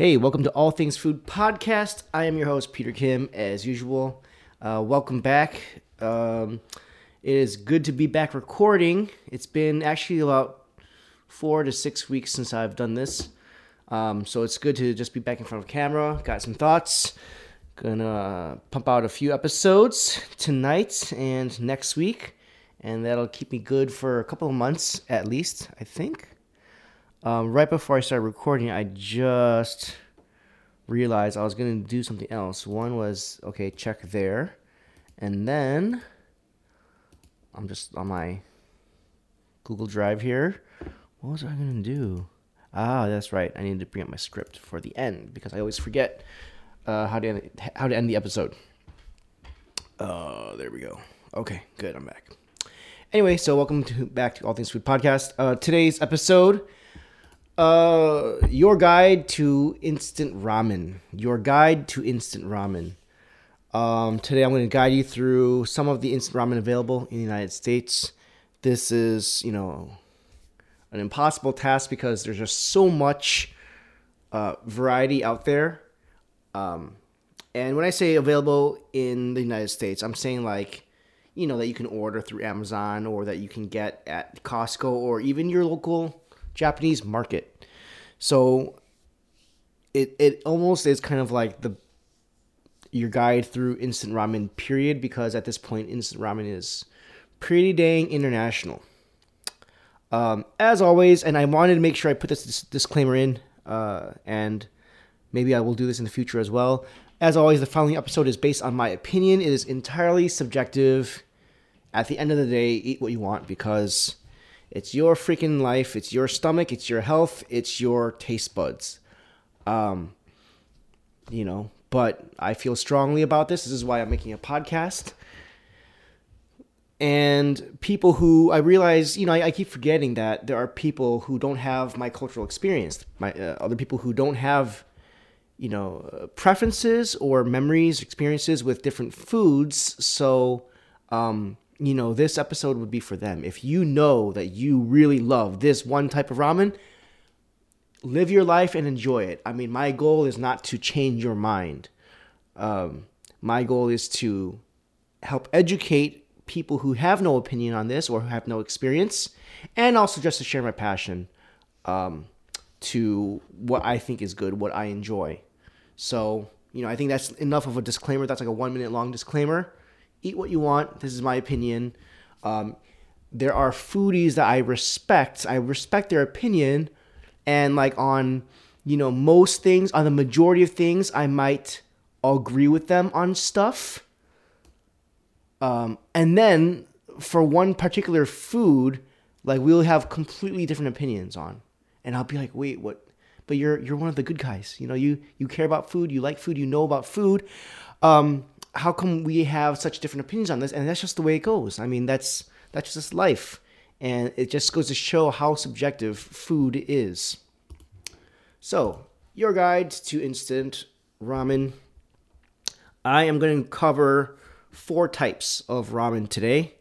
Hey, welcome to All Things Food Podcast. I am your host, Peter Kim, as usual. Uh, welcome back. Um, it is good to be back recording. It's been actually about four to six weeks since I've done this. Um, so it's good to just be back in front of camera. Got some thoughts. Gonna pump out a few episodes tonight and next week. And that'll keep me good for a couple of months at least, I think. Um, right before I started recording, I just realized I was going to do something else. One was, okay, check there. And then I'm just on my Google Drive here. What was I going to do? Ah, that's right. I need to bring up my script for the end because I always forget uh, how to end, how to end the episode. Oh, there we go. Okay, good. I'm back. Anyway, so welcome to back to All Things Food Podcast. Uh, today's episode uh, your guide to instant ramen. Your guide to instant ramen. Um, today I'm going to guide you through some of the instant ramen available in the United States. This is, you know, an impossible task because there's just so much uh, variety out there. Um, and when I say available in the United States, I'm saying like, you know, that you can order through Amazon or that you can get at Costco or even your local Japanese market. So it it almost is kind of like the your guide through instant ramen period because at this point instant ramen is pretty dang international. Um, as always, and I wanted to make sure I put this disclaimer in, uh, and maybe I will do this in the future as well. As always, the following episode is based on my opinion. It is entirely subjective. At the end of the day, eat what you want because it's your freaking life. It's your stomach. It's your health. It's your taste buds. Um, you know, but I feel strongly about this. This is why I'm making a podcast. And people who I realize, you know, I, I keep forgetting that there are people who don't have my cultural experience, my uh, other people who don't have, you know, uh, preferences or memories, experiences with different foods. So, um, you know, this episode would be for them. If you know that you really love this one type of ramen, live your life and enjoy it. I mean, my goal is not to change your mind. Um, my goal is to help educate people who have no opinion on this or who have no experience, and also just to share my passion um, to what I think is good, what I enjoy. So, you know, I think that's enough of a disclaimer. That's like a one minute long disclaimer eat what you want. This is my opinion. Um, there are foodies that I respect. I respect their opinion, and like on, you know, most things, on the majority of things, I might agree with them on stuff. Um, and then for one particular food, like we'll have completely different opinions on, and I'll be like, wait, what? But you're you're one of the good guys. You know, you you care about food, you like food, you know about food. Um, how come we have such different opinions on this? And that's just the way it goes. I mean, that's that's just life, and it just goes to show how subjective food is. So, your guide to instant ramen. I am going to cover four types of ramen today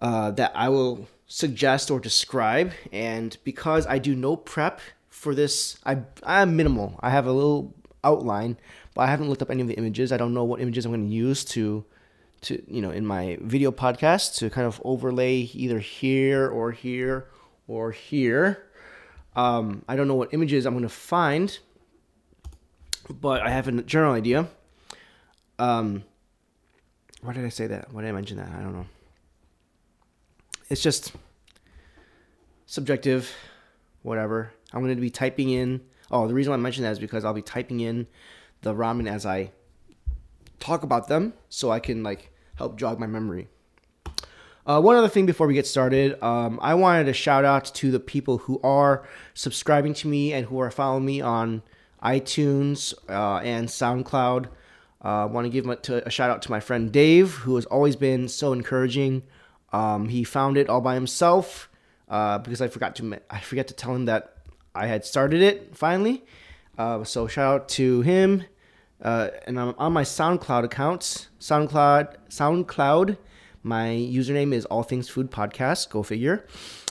uh, that I will suggest or describe. And because I do no prep for this, I I'm minimal. I have a little outline, but I haven't looked up any of the images. I don't know what images I'm going to use to to you know in my video podcast to kind of overlay either here or here or here. Um, I don't know what images I'm going to find, but I have a general idea. Um, why did I say that? Why did I mention that? I don't know. It's just subjective, whatever. I'm going to be typing in. Oh, the reason I mentioned that is because I'll be typing in the ramen as I talk about them so I can like help jog my memory. Uh, one other thing before we get started, um, I wanted to shout out to the people who are subscribing to me and who are following me on iTunes uh, and SoundCloud. Uh, I want to give a, a, shout out to my friend Dave, who has always been so encouraging. Um, he found it all by himself uh, because I forgot to I forget to tell him that I had started it finally. Uh, so shout out to him uh, and I'm on my SoundCloud accounts. SoundCloud, SoundCloud. My username is All Things Food Podcast. Go figure.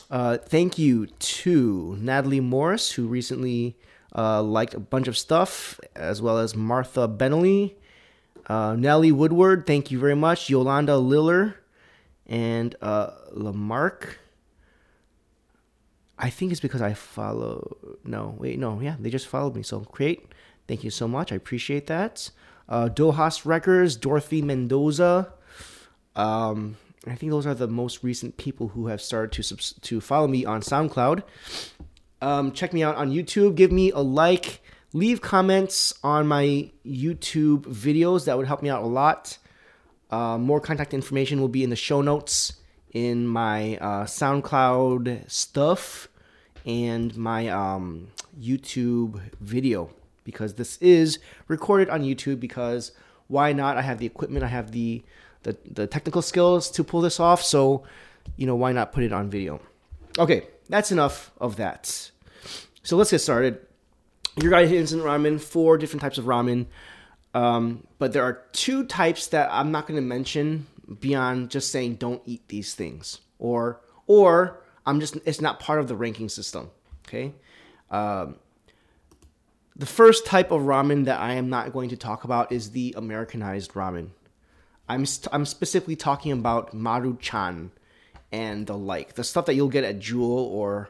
Uh, thank you to Natalie Morris, who recently uh, liked a bunch of stuff, as well as Martha Benelli, uh, Nellie Woodward, thank you very much, Yolanda Liller, and uh, Lamarck. I think it's because I follow. No, wait, no, yeah, they just followed me. So create. Thank you so much. I appreciate that. Uh, Dohas Records, Dorothy Mendoza. Um, I think those are the most recent people who have started to subs- to follow me on SoundCloud. Um, check me out on YouTube. Give me a like. Leave comments on my YouTube videos. That would help me out a lot. Uh, more contact information will be in the show notes in my uh, SoundCloud stuff and my um, YouTube video because this is recorded on YouTube because why not? I have the equipment, I have the, the the technical skills to pull this off, so you know why not put it on video? Okay, that's enough of that. So let's get started. Your to instant ramen, four different types of ramen. Um, but there are two types that I'm not going to mention beyond just saying don't eat these things or or I'm just it's not part of the ranking system. Okay. Um, the first type of ramen that I am not going to talk about is the Americanized ramen. I'm st- I'm specifically talking about Maruchan and the like, the stuff that you'll get at Jewel or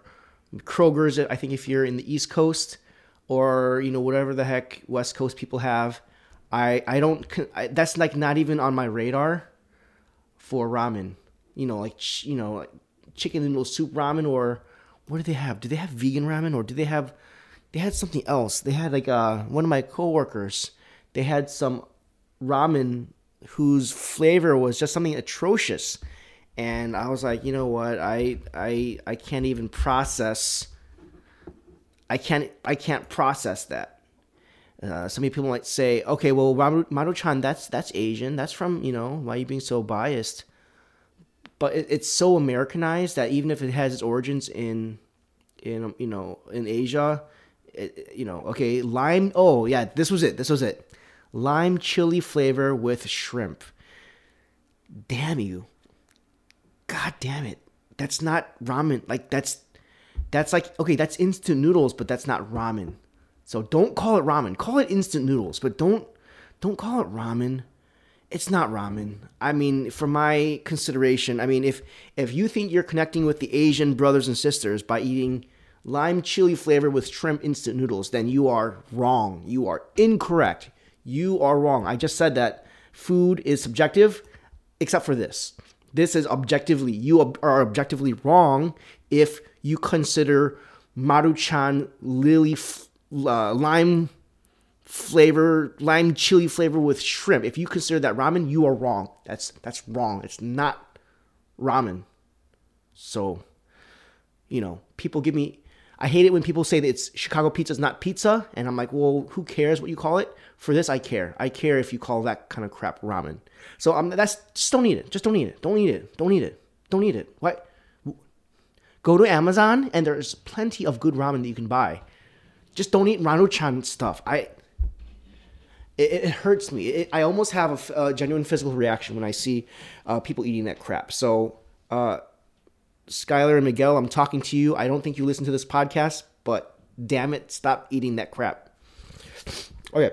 Kroger's. I think if you're in the East Coast or you know whatever the heck West Coast people have, I I don't I, that's like not even on my radar for ramen. You know, like you know, like chicken noodle soup ramen or what do they have? Do they have vegan ramen or do they have they had something else. They had like uh, one of my coworkers. They had some ramen whose flavor was just something atrocious, and I was like, you know what? I I I can't even process. I can't I can't process that. Uh, some people might say, okay, well, Maruchan, that's that's Asian. That's from you know why are you being so biased? But it, it's so Americanized that even if it has its origins in in you know in Asia, you know, okay, lime. Oh, yeah, this was it. This was it. Lime chili flavor with shrimp. Damn you. God damn it. That's not ramen. Like that's that's like okay, that's instant noodles, but that's not ramen. So don't call it ramen. Call it instant noodles, but don't don't call it ramen. It's not ramen. I mean, for my consideration, I mean, if if you think you're connecting with the Asian brothers and sisters by eating lime chili flavor with shrimp instant noodles, then you are wrong. You are incorrect. You are wrong. I just said that food is subjective, except for this. This is objectively, you are objectively wrong if you consider Maruchan lily uh, lime flavor, lime chili flavor with shrimp. If you consider that ramen, you are wrong. That's that's wrong. It's not ramen. So, you know, people give me I hate it when people say that it's Chicago pizza is not pizza, and I'm like, well, who cares what you call it? For this, I care. I care if you call that kind of crap ramen. So um, that's just don't eat it. Just don't eat it. Don't eat it. Don't eat it. Don't eat it. What? Go to Amazon, and there's plenty of good ramen that you can buy. Just don't eat Maruchan stuff. I. It, it hurts me. It, I almost have a, a, genuine physical reaction when I see uh, people eating that crap. So. Uh, Skylar and Miguel, I'm talking to you. I don't think you listen to this podcast, but damn it, stop eating that crap. Okay.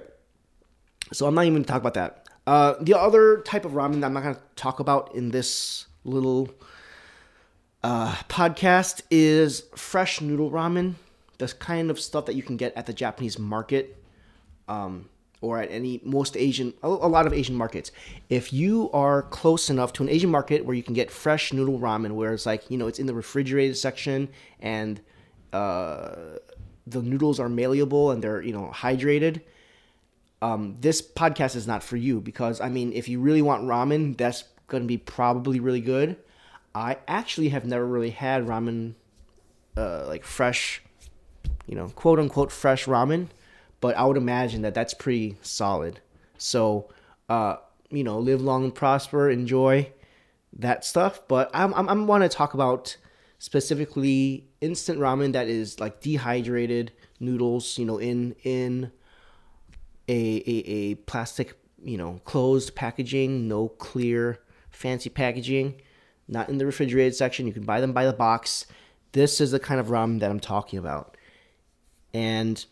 So I'm not even going to talk about that. Uh, the other type of ramen that I'm not going to talk about in this little uh, podcast is fresh noodle ramen. The kind of stuff that you can get at the Japanese market. Um, or at any most Asian, a, lot of Asian markets. If you are close enough to an Asian market where you can get fresh noodle ramen, where it's like you know it's in the refrigerated section and uh, the noodles are malleable and they're you know hydrated. Um, this podcast is not for you because I mean, if you really want ramen, that's going to be probably really good. I actually have never really had ramen, uh, like fresh, you know, quote unquote fresh ramen but I would imagine that that's pretty solid. So, uh, you know, live long and prosper, enjoy that stuff. But I'm I'm, I'm want to talk about specifically instant ramen that is like dehydrated noodles, you know, in in a a, a plastic, you know, closed packaging, no clear fancy packaging, not in the refrigerated section. You can buy them by the box. This is the kind of ramen that I'm talking about. And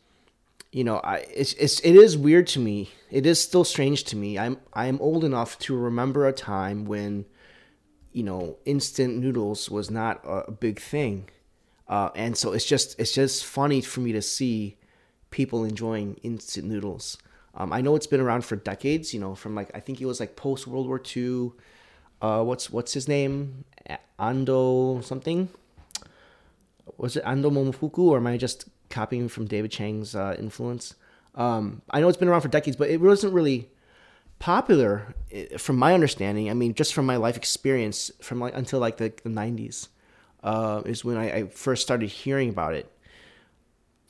you know, I it's, it's it is weird to me. It is still strange to me. I'm I'm old enough to remember a time when, you know, instant noodles was not a, big thing, uh, and so it's just it's just funny for me to see people enjoying instant noodles. Um, I know it's been around for decades. You know, from like I think it was like post World War II. Uh, what's what's his name? Ando something. Was it Ando Momofuku, or am I just copying from David Chang's uh, influence. Um, I know it's been around for decades, but it wasn't really popular eh, from my understanding. I mean, just from my life experience, from like until like the, the 90s uh, is when I, I, first started hearing about it.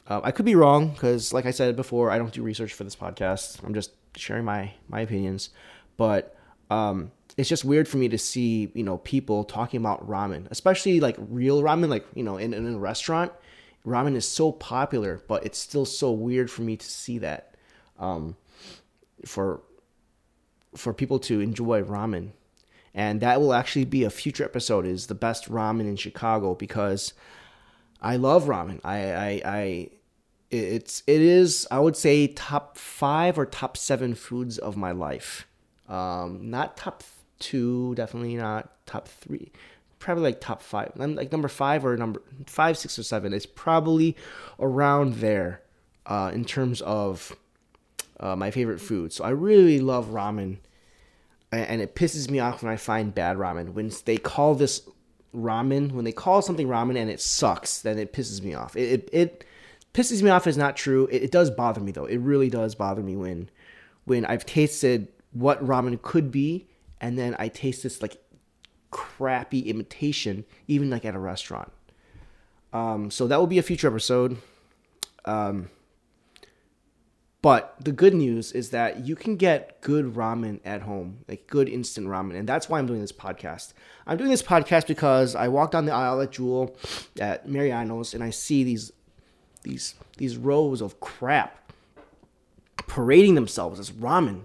Uh, I could be wrong because, like I said before, I don't do research for this podcast. I'm just sharing my my opinions, but um, it's just weird for me to see you know people talking about ramen, especially like real ramen, like you know in, in a restaurant ramen is so popular, but it's still so weird for me to see that. Um, for for people to enjoy ramen, and that will actually be a future episode. Is the best ramen in Chicago because I love ramen. I I, I it's it is I would say top five or top seven foods of my life. Um, not top two, definitely not top three probably like top five. Like number five or number five, six, or seven. It's probably around there uh, in terms of uh, my favorite food. So I really love ramen, and it pisses me off when I find bad ramen. When they call this ramen, when they call something ramen and it sucks, then it pisses me off. It it, it pisses me off is not true. It, it does bother me though. It really does bother me when when I've tasted what ramen could be, and then I taste this like crappy imitation, even like at a restaurant. Um, so that will be a future episode. Um, but the good news is that you can get good ramen at home, like good instant ramen. And that's why I'm doing this podcast. I'm doing this podcast because I walk down the aisle at Jewel at Mariano's and I see these these these rows of crap parading themselves as ramen.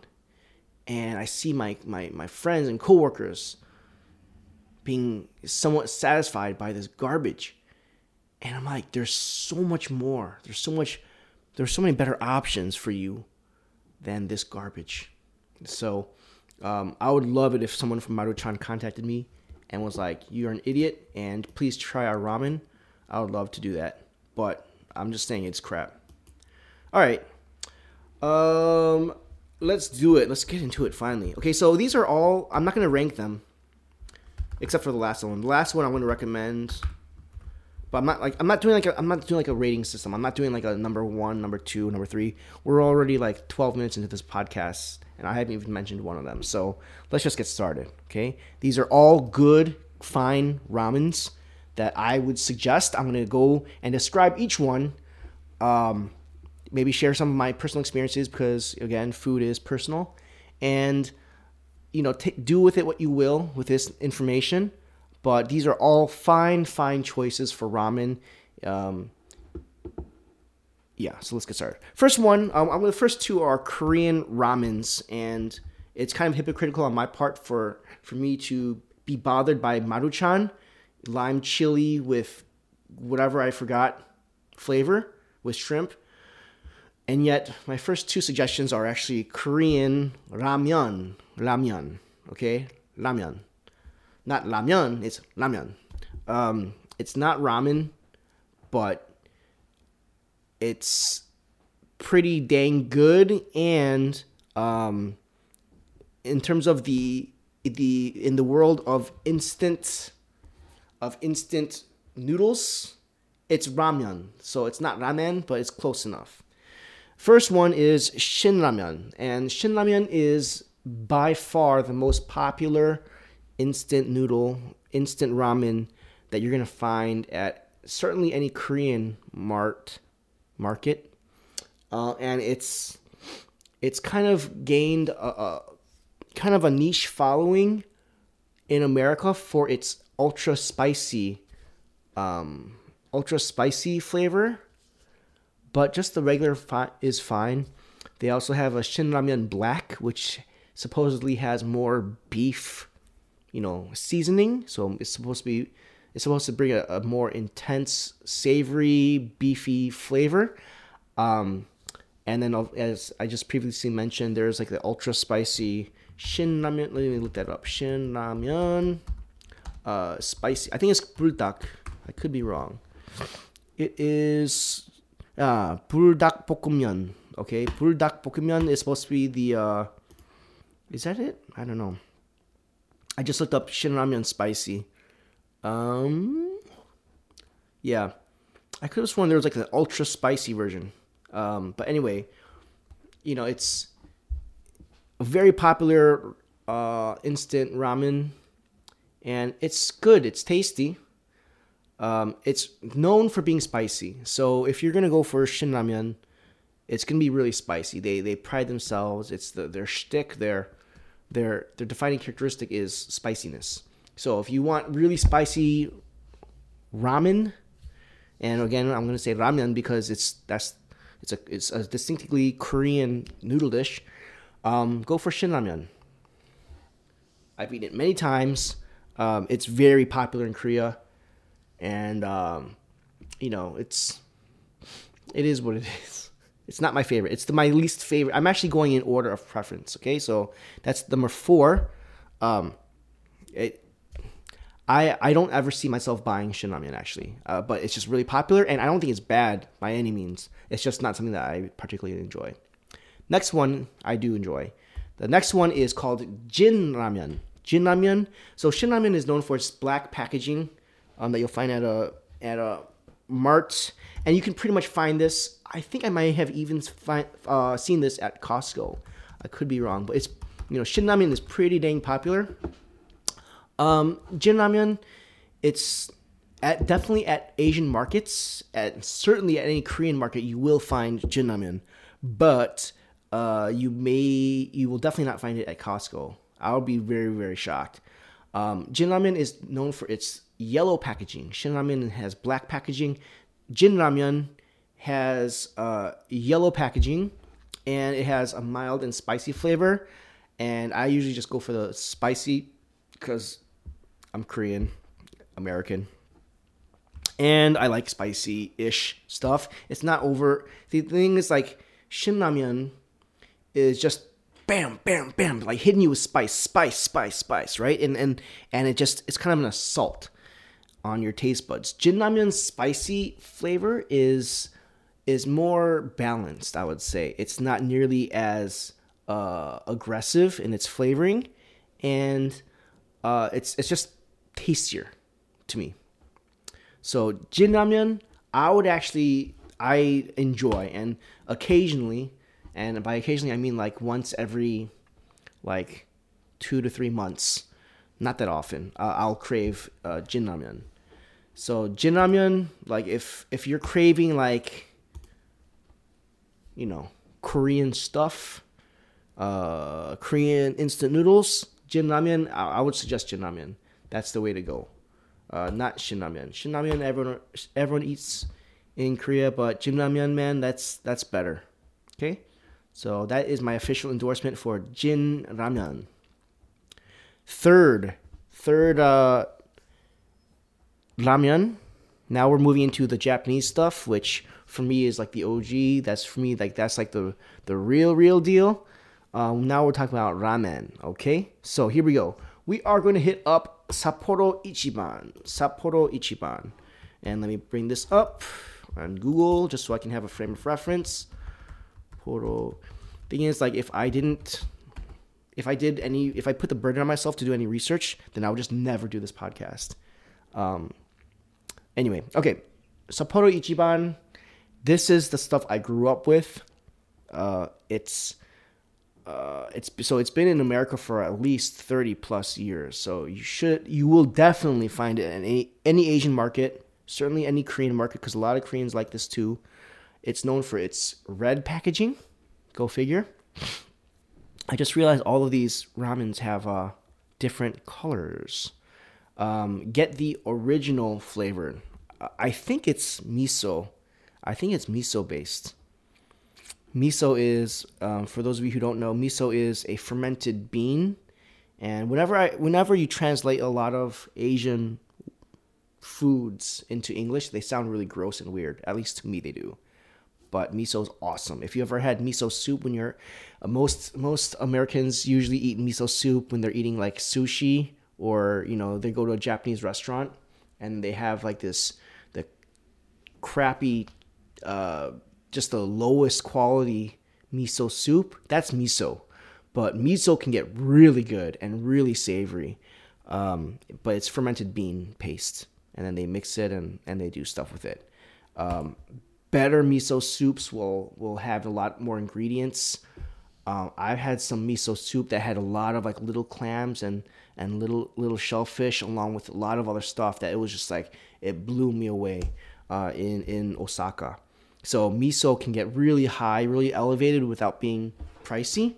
And I see my my, my friends and coworkers being somewhat satisfied by this garbage. And I'm like, there's so much more. There's so much, there's so many better options for you than this garbage. So um, I would love it if someone from Maruchan contacted me and was like, you're an idiot and please try our ramen. I would love to do that. But I'm just saying it's crap. All right. Um, let's do it. Let's get into it finally. Okay, so these are all, I'm not going to rank them except for the last one. The last one I want to recommend, but I'm not like I'm not doing like a, I'm not doing like a rating system. I'm not doing like a number one, number two, number three. We're already like 12 minutes into this podcast, and I haven't even mentioned one of them. So let's just get started. Okay, these are all good, fine ramens that I would suggest. I'm gonna go and describe each one. Um, maybe share some of my personal experiences because again, food is personal, and you know, t- do with it what you will with this information. But these are all fine, fine choices for ramen. Um, yeah, so let's get started. First one, um, the first two are Korean ramens, and it's kind of hypocritical on my part for for me to be bothered by maruchan, lime chili with whatever I forgot flavor with shrimp. And yet, my first two suggestions are actually Korean ramyun, ramyun, okay? Ramyun. Not ramyun, it's ramyun. Um, it's not ramen, but it's pretty dang good and um, in terms of the the in the world of instant of instant noodles it's ramyun so it's not ramen but it's close enough first one is shinramyeon and shinramyeon is by far the most popular instant noodle, instant ramen that you're gonna find at certainly any Korean mart market, uh, and it's it's kind of gained a, a kind of a niche following in America for its ultra spicy, um, ultra spicy flavor. But just the regular fi- is fine. They also have a Shin Ramyun Black, which supposedly has more beef, you know, seasoning. So it's supposed to be it's supposed to bring a, a more intense, savory, beefy flavor. Um, And then as I just previously mentioned, there's like the ultra spicy Shin Ramyun. Let me look that up. Shin Ramyun, uh, spicy. I think it's buldak. I could be wrong. It is uh, buldak pokmyeon. Okay, buldak pokmyeon is supposed to be the. Uh, is that it? I don't know. I just looked up Shin Ramen spicy. Um, yeah, I could have sworn there was like an ultra spicy version. Um, but anyway, you know, it's a very popular uh, instant ramen, and it's good. It's tasty. Um, it's known for being spicy. So if you're gonna go for Shin Ramyun, it's gonna be really spicy. They they pride themselves. It's the their shtick. Their their their defining characteristic is spiciness. So if you want really spicy ramen, and again I'm gonna say ramen because it's that's it's a it's a distinctly Korean noodle dish. Um, go for Shin Ramyun. I've eaten it many times. Um, it's very popular in Korea, and um, you know it's it is what it is. It's not my favorite. It's the, my least favorite. I'm actually going in order of preference. Okay, so that's number four. Um, it I I don't ever see myself buying Shin Ramen actually, uh, but it's just really popular, and I don't think it's bad by any means. It's just not something that I particularly enjoy. Next one I do enjoy. The next one is called Jin Ramen. Jin Ramen. So Shin Ramen is known for its black packaging um, that you'll find at a at a mart, and you can pretty much find this. I think I might have even find, uh, seen this at Costco. I could be wrong, but it's you know Shin Ramen is pretty dang popular. Um, Jin Ramen, it's at definitely at Asian markets, at certainly at any Korean market, you will find Jin Ramen, but uh, you may you will definitely not find it at Costco. I'll be very very shocked. Um, Jin Ramen is known for its yellow packaging. Shin Ramyun has black packaging. Jin Ramyun has uh, yellow packaging, and it has a mild and spicy flavor. And I usually just go for the spicy because I'm Korean, American, and I like spicy-ish stuff. It's not over. The thing is like Shin Ramyun is just bam, bam, bam, like hitting you with spice, spice, spice, spice, right? And and and it just it's kind of an assault on your taste buds. Jin Ramyun's spicy flavor is is more balanced, I would say. It's not nearly as uh, aggressive in its flavoring, and uh, it's it's just tastier to me. So jin ramyun, I would actually I enjoy and occasionally, and by occasionally I mean like once every like two to three months, not that often. Uh, I'll crave uh, jin ramyun. So jin ramyun, like if if you're craving like you know Korean stuff, uh, Korean instant noodles, jin ramyun, I, I would suggest jin ramyun. That's the way to go. Uh, not Shin Ramyun. Shin Ramyun, everyone everyone eats in Korea, but Jin Ramyun, man, that's that's better. Okay, so that is my official endorsement for Jin Ramyun. Third, third uh, ramyun. Now we're moving into the Japanese stuff, which for me is like the OG. That's for me like that's like the the real real deal. Um, now we're talking about ramen. Okay, so here we go. We are going to hit up Sapporo Ichiban. Sapporo Ichiban. And let me bring this up on Google just so I can have a frame of reference. Poro. Thing is, like, if I didn't, if I did any, if I put the burden on myself to do any research, then I would just never do this podcast. Um. Anyway, okay. Sapporo Ichiban. This is the stuff I grew up with. Uh, it's uh, it's so it's been in America for at least 30 plus years. So you should you will definitely find it in any, any Asian market, certainly any Korean market because a lot of Koreans like this too. It's known for its red packaging. Go figure. I just realized all of these ramens have uh, different colors. Um, get the original flavor. I think it's miso. I think it's miso based. Miso is, um, for those of you who don't know, miso is a fermented bean. And whenever I, whenever you translate a lot of Asian foods into English, they sound really gross and weird. At least to me, they do. but miso is awesome. If you ever had miso soup when you're uh, most most Americans usually eat miso soup when they're eating like sushi or you know they go to a Japanese restaurant and they have like this the crappy uh just the lowest quality miso soup. That's miso. But miso can get really good and really savory. Um, but it's fermented bean paste and then they mix it and, and they do stuff with it. Um, better miso soups will will have a lot more ingredients. Um, I've had some miso soup that had a lot of like little clams and and little little shellfish along with a lot of other stuff that it was just like it blew me away uh, in in Osaka. So miso can get really high, really elevated without being pricey,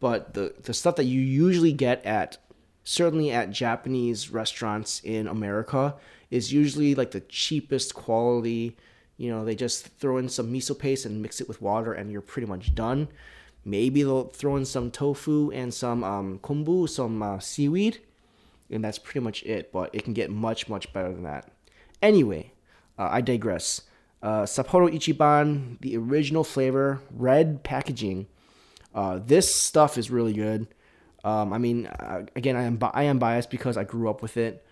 but the the stuff that you usually get at certainly at Japanese restaurants in America is usually like the cheapest quality. You know, they just throw in some miso paste and mix it with water, and you're pretty much done. Maybe they'll throw in some tofu and some um, kombu, some uh, seaweed, and that's pretty much it. But it can get much, much better than that. Anyway, uh, I digress. Uh, Sapporo Ichiban, the original flavor, red packaging. Uh, this stuff is really good. Um, I mean, uh, again, I am I am biased because I grew up with it.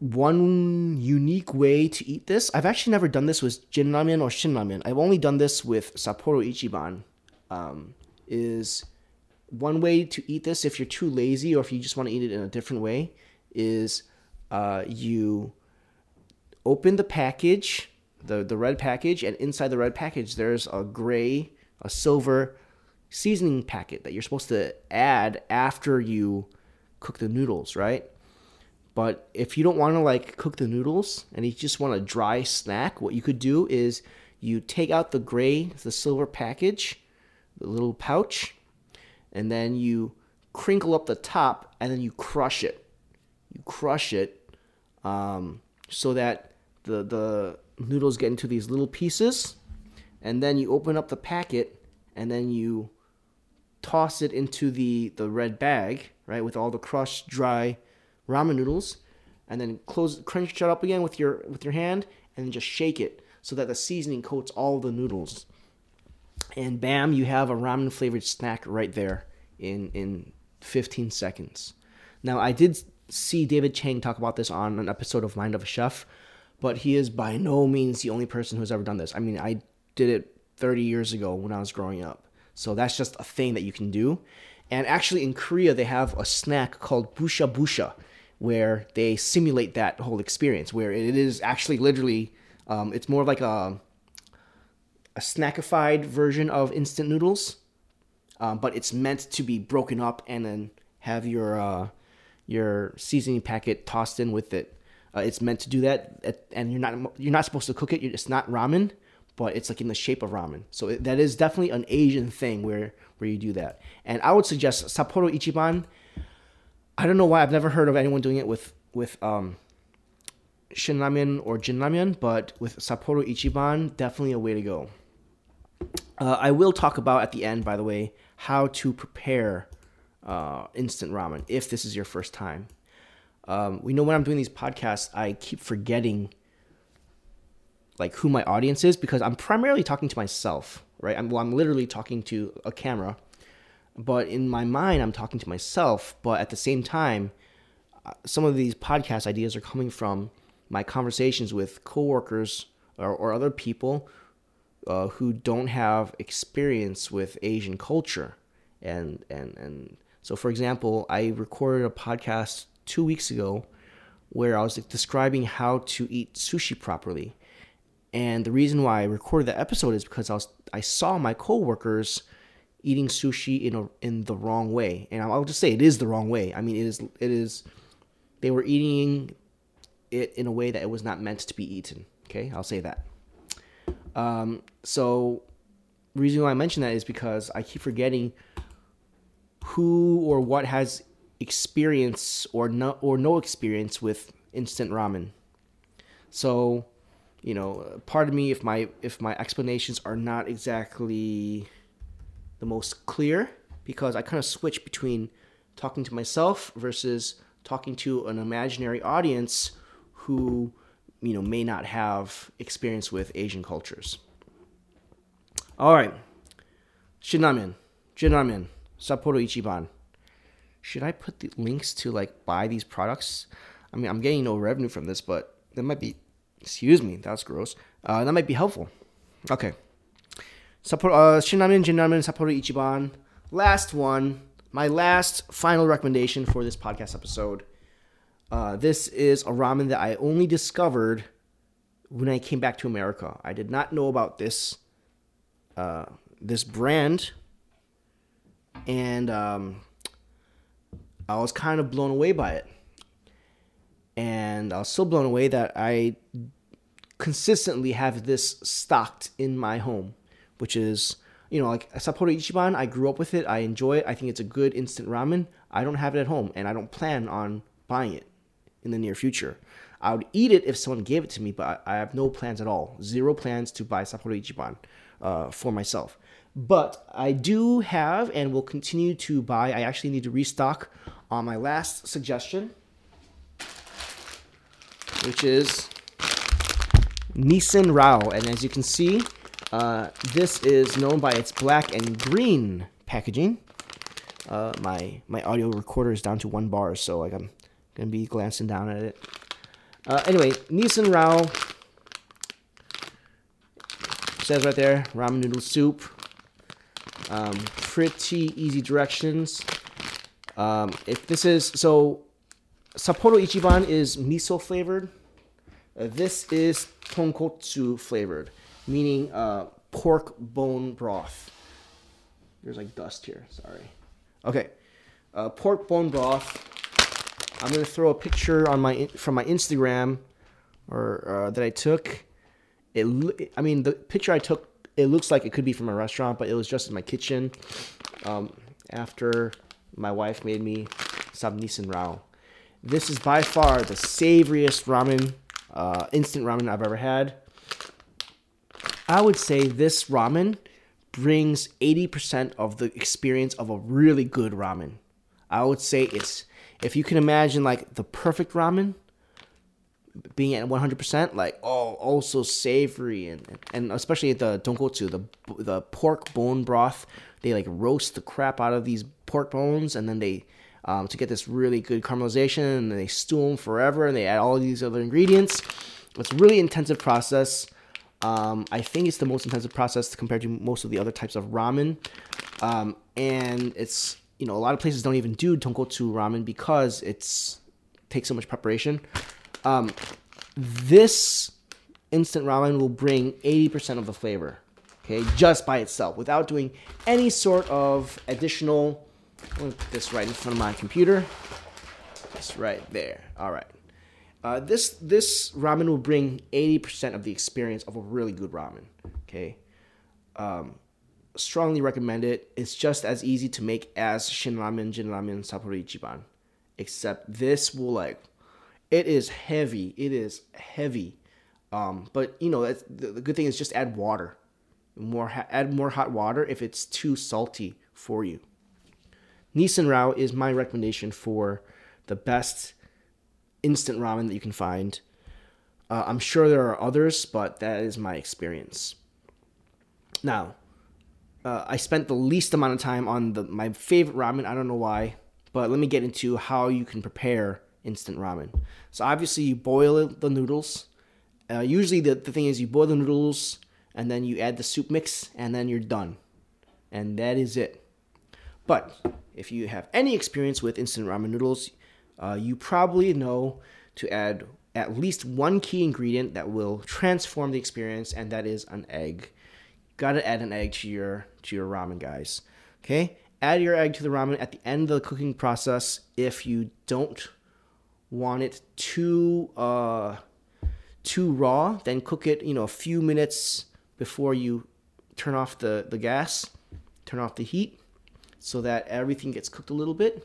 One unique way to eat this. I've actually never done this with jin ramen or shin ramen. I've only done this with Sapporo Ichiban. Um, is one way to eat this if you're too lazy or if you just want to eat it in a different way is uh, you open the package, the the red package, and inside the red package there's a gray, a silver seasoning packet that you're supposed to add after you cook the noodles, right? But if you don't want to like cook the noodles and you just want a dry snack, what you could do is you take out the gray, the silver package, the little pouch, and then you crinkle up the top and then you crush it. You crush it um, so that the the noodles get into these little pieces, and then you open up the packet and then you toss it into the the red bag, right, with all the crushed dry ramen noodles, and then close crunch it up again with your with your hand, and then just shake it so that the seasoning coats all the noodles. And bam, you have a ramen flavored snack right there in in 15 seconds. Now I did see David Chang talk about this on an episode of Mind of a Chef, but he is by no means the only person who's ever done this. I mean, I did it 30 years ago when I was growing up. So that's just a thing that you can do. And actually, in Korea, they have a snack called busha busha, where they simulate that whole experience, where it is actually literally, um, it's more like a a snackified version of instant noodles, um, but it's meant to be broken up and then have your uh, your seasoning packet tossed in with it. Uh, it's meant to do that, and you're not you're not supposed to cook it. It's not ramen, but it's like in the shape of ramen. So it, that is definitely an Asian thing where where you do that. And I would suggest Sapporo Ichiban I don't know why I've never heard of anyone doing it with with um, shin ramen or jin ramen, but with Sapporo Ichiban, definitely a way to go. Uh, I will talk about at the end, by the way, how to prepare uh, instant ramen if this is your first time. Um, we know when I'm doing these podcasts, I keep forgetting like who my audience is because I'm primarily talking to myself, right? I'm, well, I'm literally talking to a camera but in my mind i'm talking to myself but at the same time uh, some of these podcast ideas are coming from my conversations with coworkers or, or other people uh, who don't have experience with asian culture. And and and so for example i recorded a podcast two weeks ago where i was describing how to eat sushi properly. And the reason why i recorded that episode is because i was i saw my coworkers eating sushi in a in the wrong way. And I'll just say it is the wrong way. I mean, it is it is they were eating it in a way that it was not meant to be eaten. Okay, I'll say that. Um, so reason why I mention that is because I keep forgetting who or what has experience or no or no experience with instant ramen. So, you know, pardon me if my if my explanations are not exactly the most clear because I kind of switch between talking to myself versus talking to an imaginary audience who you know may not have experience with Asian cultures. All right, Shinramen, Jinramen, Sapporo Ichiban. Should I put the links to like buy these products? I mean, I'm getting no revenue from this, but that might be. Excuse me, that's gross. Uh, that might be helpful. Okay. Sapporo, uh, Sapporo Ichiban. Last one, my last final recommendation for this podcast episode. Uh, this is a ramen that I only discovered when I came back to America. I did not know about this uh, this brand, and um, I was kind of blown away by it. And I was so blown away that I consistently have this stocked in my home, which is you know like Sapporo Ichiban. I grew up with it. I enjoy it. I think it's a good instant ramen. I don't have it at home, and I don't plan on buying it in the near future. I would eat it if someone gave it to me, but I, have no plans at all. Zero plans to buy Sapporo Ichiban uh, for myself. But I do have and will continue to buy. I actually need to restock on my last suggestion, which is Nissin Raoh. And as you can see, uh, this is known by its black and green packaging. Uh, my my audio recorder is down to one bar, so like I'm gonna be glancing down at it. Uh, anyway, Nissin Raoh says right there, ramen noodle soup. Um, pretty easy directions. Um, if this is so, Sapporo Ichiban is miso flavored. Uh, this is tonkotsu flavored, meaning uh, pork bone broth. There's like dust here. Sorry. Okay, uh, pork bone broth. I'm gonna throw a picture on my from my Instagram, or uh, that I took. It, I mean, the picture I took, it looks like it could be from a restaurant, but it was just in my kitchen. Um, after my wife made me some Nissin Raoh. This is by far the savoriest ramen, uh, instant ramen I've ever had. I would say this ramen brings 80% of the experience of a really good ramen. I would say it's, if you can imagine like the perfect ramen, being at 100% like oh also savory and and especially the tonkotsu the the pork bone broth. They like roast the crap out of these pork bones and then they um, to get this really good caramelization and they stew them forever and they add all these other ingredients. It's a really intensive process um, i think it's the most intensive process compared to most of the other types of ramen um, and it's you know a lot of places don't even do tonkotsu ramen because it's takes so much preparation um, this instant ramen will bring 80% of the flavor, okay, just by itself without doing any sort of additional. Put this right in front of my computer. Just right there. All right. Uh, this this ramen will bring 80% of the experience of a really good ramen. Okay. Um, strongly recommend it. It's just as easy to make as Shin Ramen, Jin Ramen, Sapporo Ichiban. Except this will like it is heavy. It is heavy. Um, but you know, the, the, good thing is just add water. More add more hot water if it's too salty for you. Nissin Raoh is my recommendation for the best instant ramen that you can find. Uh, I'm sure there are others, but that is my experience. Now, uh, I spent the least amount of time on the my favorite ramen. I don't know why, but let me get into how you can prepare instant ramen. So obviously you boil the noodles. Uh, usually the, the thing is you boil the noodles and then you add the soup mix and then you're done. And that is it. But if you have any experience with instant ramen noodles, uh, you probably know to add at least one key ingredient that will transform the experience, and that is an egg. gotta add an egg to your to your ramen, guys. Okay, add your egg to the ramen at the end of the cooking process. If you don't want it too uh, too raw, then cook it you know a few minutes before you turn off the, the gas, turn off the heat, so that everything gets cooked a little bit.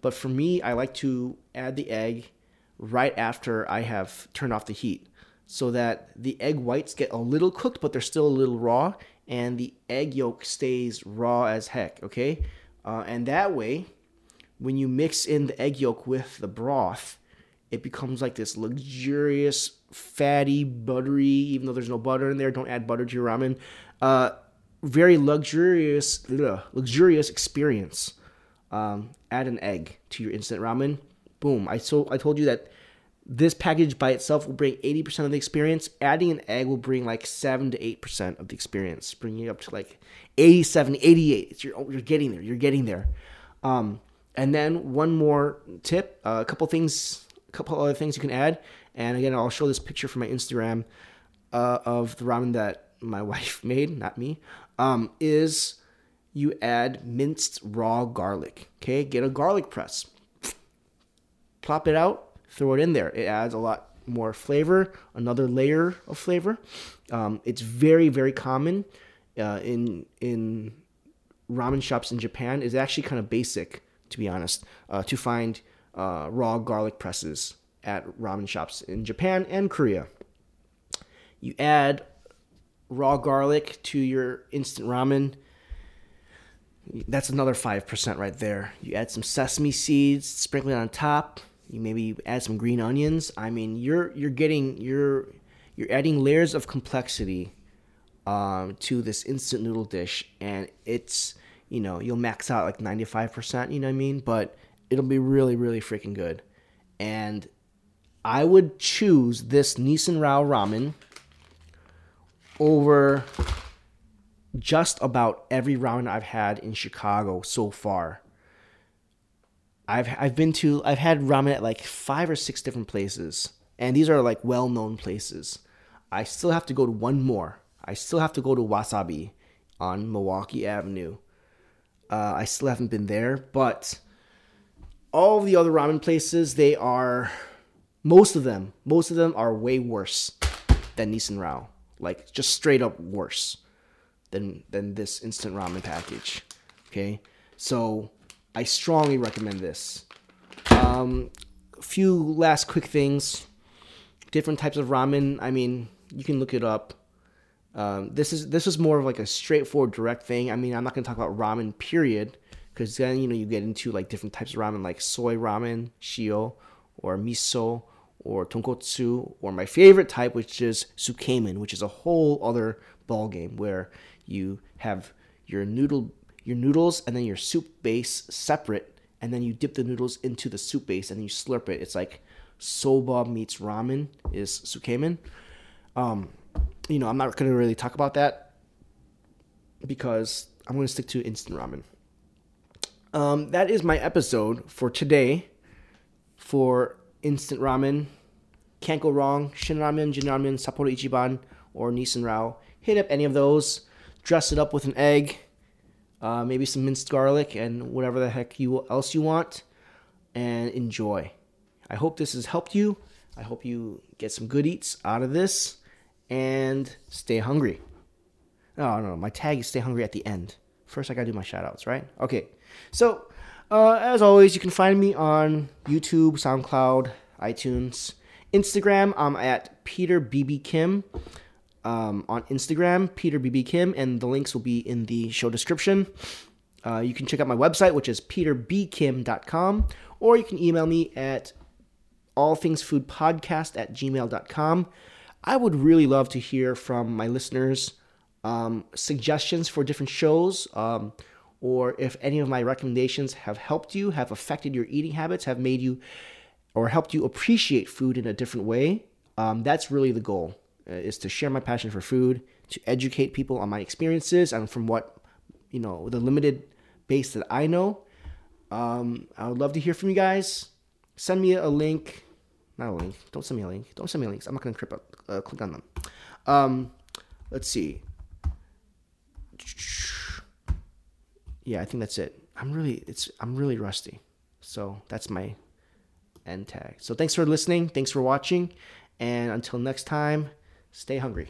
But for me, I like to add the egg right after I have turned off the heat, so that the egg whites get a little cooked, but they're still a little raw, and the egg yolk stays raw as heck. Okay, uh, and that way when you mix in the egg yolk with the broth, it becomes like this luxurious, fatty, buttery. Even though there's no butter in there, don't add butter to your ramen. Uh, very luxurious, ugh, luxurious experience. Um, add an egg to your instant ramen. Boom! I so I told you that this package by itself will bring 80% of the experience. Adding an egg will bring like 7 to 8% of the experience, bringing it up to like 87, 88. It's, you're, you're getting there. You're getting there. Um, and then one more tip, uh, a couple things, a couple other things you can add. And again, I'll show this picture from my Instagram uh, of the ramen that my wife made, not me, um, is you add minced raw garlic. Okay, get a garlic press, plop it out, throw it in there. It adds a lot more flavor, another layer of flavor. Um, it's very, very common uh, in in ramen shops in Japan. It's actually kind of basic, to be honest, uh, to find uh, raw garlic presses at ramen shops in Japan and Korea. You add raw garlic to your instant ramen. That's another 5% right there. You add some sesame seeds, sprinkle it on top. You maybe add some green onions. I mean, you're you're getting you're you're adding layers of complexity um, to this instant noodle dish, and it's you know you'll max out like 95%. You know what I mean? But it'll be really really freaking good. And I would choose this Nissin Raoh ramen over just about every ramen I've had in Chicago so far. I've I've been to I've had ramen at like five or six different places, and these are like well known places. I still have to go to one more. I still have to go to Wasabi on Milwaukee Avenue. Uh, I still haven't been there, but all the other ramen places they are most of them most of them are way worse than Nissin Raoh like just straight up worse than than this instant ramen package. Okay, so I strongly recommend this. Um, a few last quick things. Different types of ramen. I mean, you can look it up. Um, this is this is more of like a straightforward, direct thing. I mean, I'm not gonna talk about ramen period because then you know you get into like different types of ramen, like soy ramen, shio, or miso, or tonkotsu, or my favorite type, which is tsukemen, which is a whole other ball game where you have your noodle your noodles and then your soup base separate and then you dip the noodles into the soup base and you slurp it. It's like soba meets ramen is tsukemen. Um, you know, I'm not going to really talk about that because I'm going to stick to instant ramen. Um, that is my episode for today for instant ramen. Can't go wrong. Shin ramen, Jin ramen, Sapporo Ichiban, or Nissin Raoh. Hit up any of those. Dress it up with an egg uh, maybe some minced garlic and whatever the heck you else you want, and enjoy. I hope this has helped you. I hope you get some good eats out of this and stay hungry. Oh, no, no. my tag is stay hungry at the end. First, I gotta do my shoutouts, right? Okay. So, uh, as always, you can find me on YouTube, SoundCloud, iTunes, Instagram. I'm at Peter BB Kim um, on Instagram, Peter BB Kim, and the links will be in the show description. Uh, you can check out my website, which is peterbkim.com, or you can email me at allthingsfoodpodcast at gmail.com. I would really love to hear from my listeners um, suggestions for different shows, um, or if any of my recommendations have helped you, have affected your eating habits, have made you, or helped you appreciate food in a different way. Um, that's really the goal uh, is to share my passion for food, to educate people on my experiences and from what you know the limited base that I know. Um, I would love to hear from you guys. Send me a link. Not a link. Don't send me a link. Don't send me links. I'm not gonna click, uh, click on them. Um, let's see. Yeah, I think that's it. I'm really it's I'm really rusty. So that's my end tag. So thanks for listening. Thanks for watching. And until next time, Stay hungry.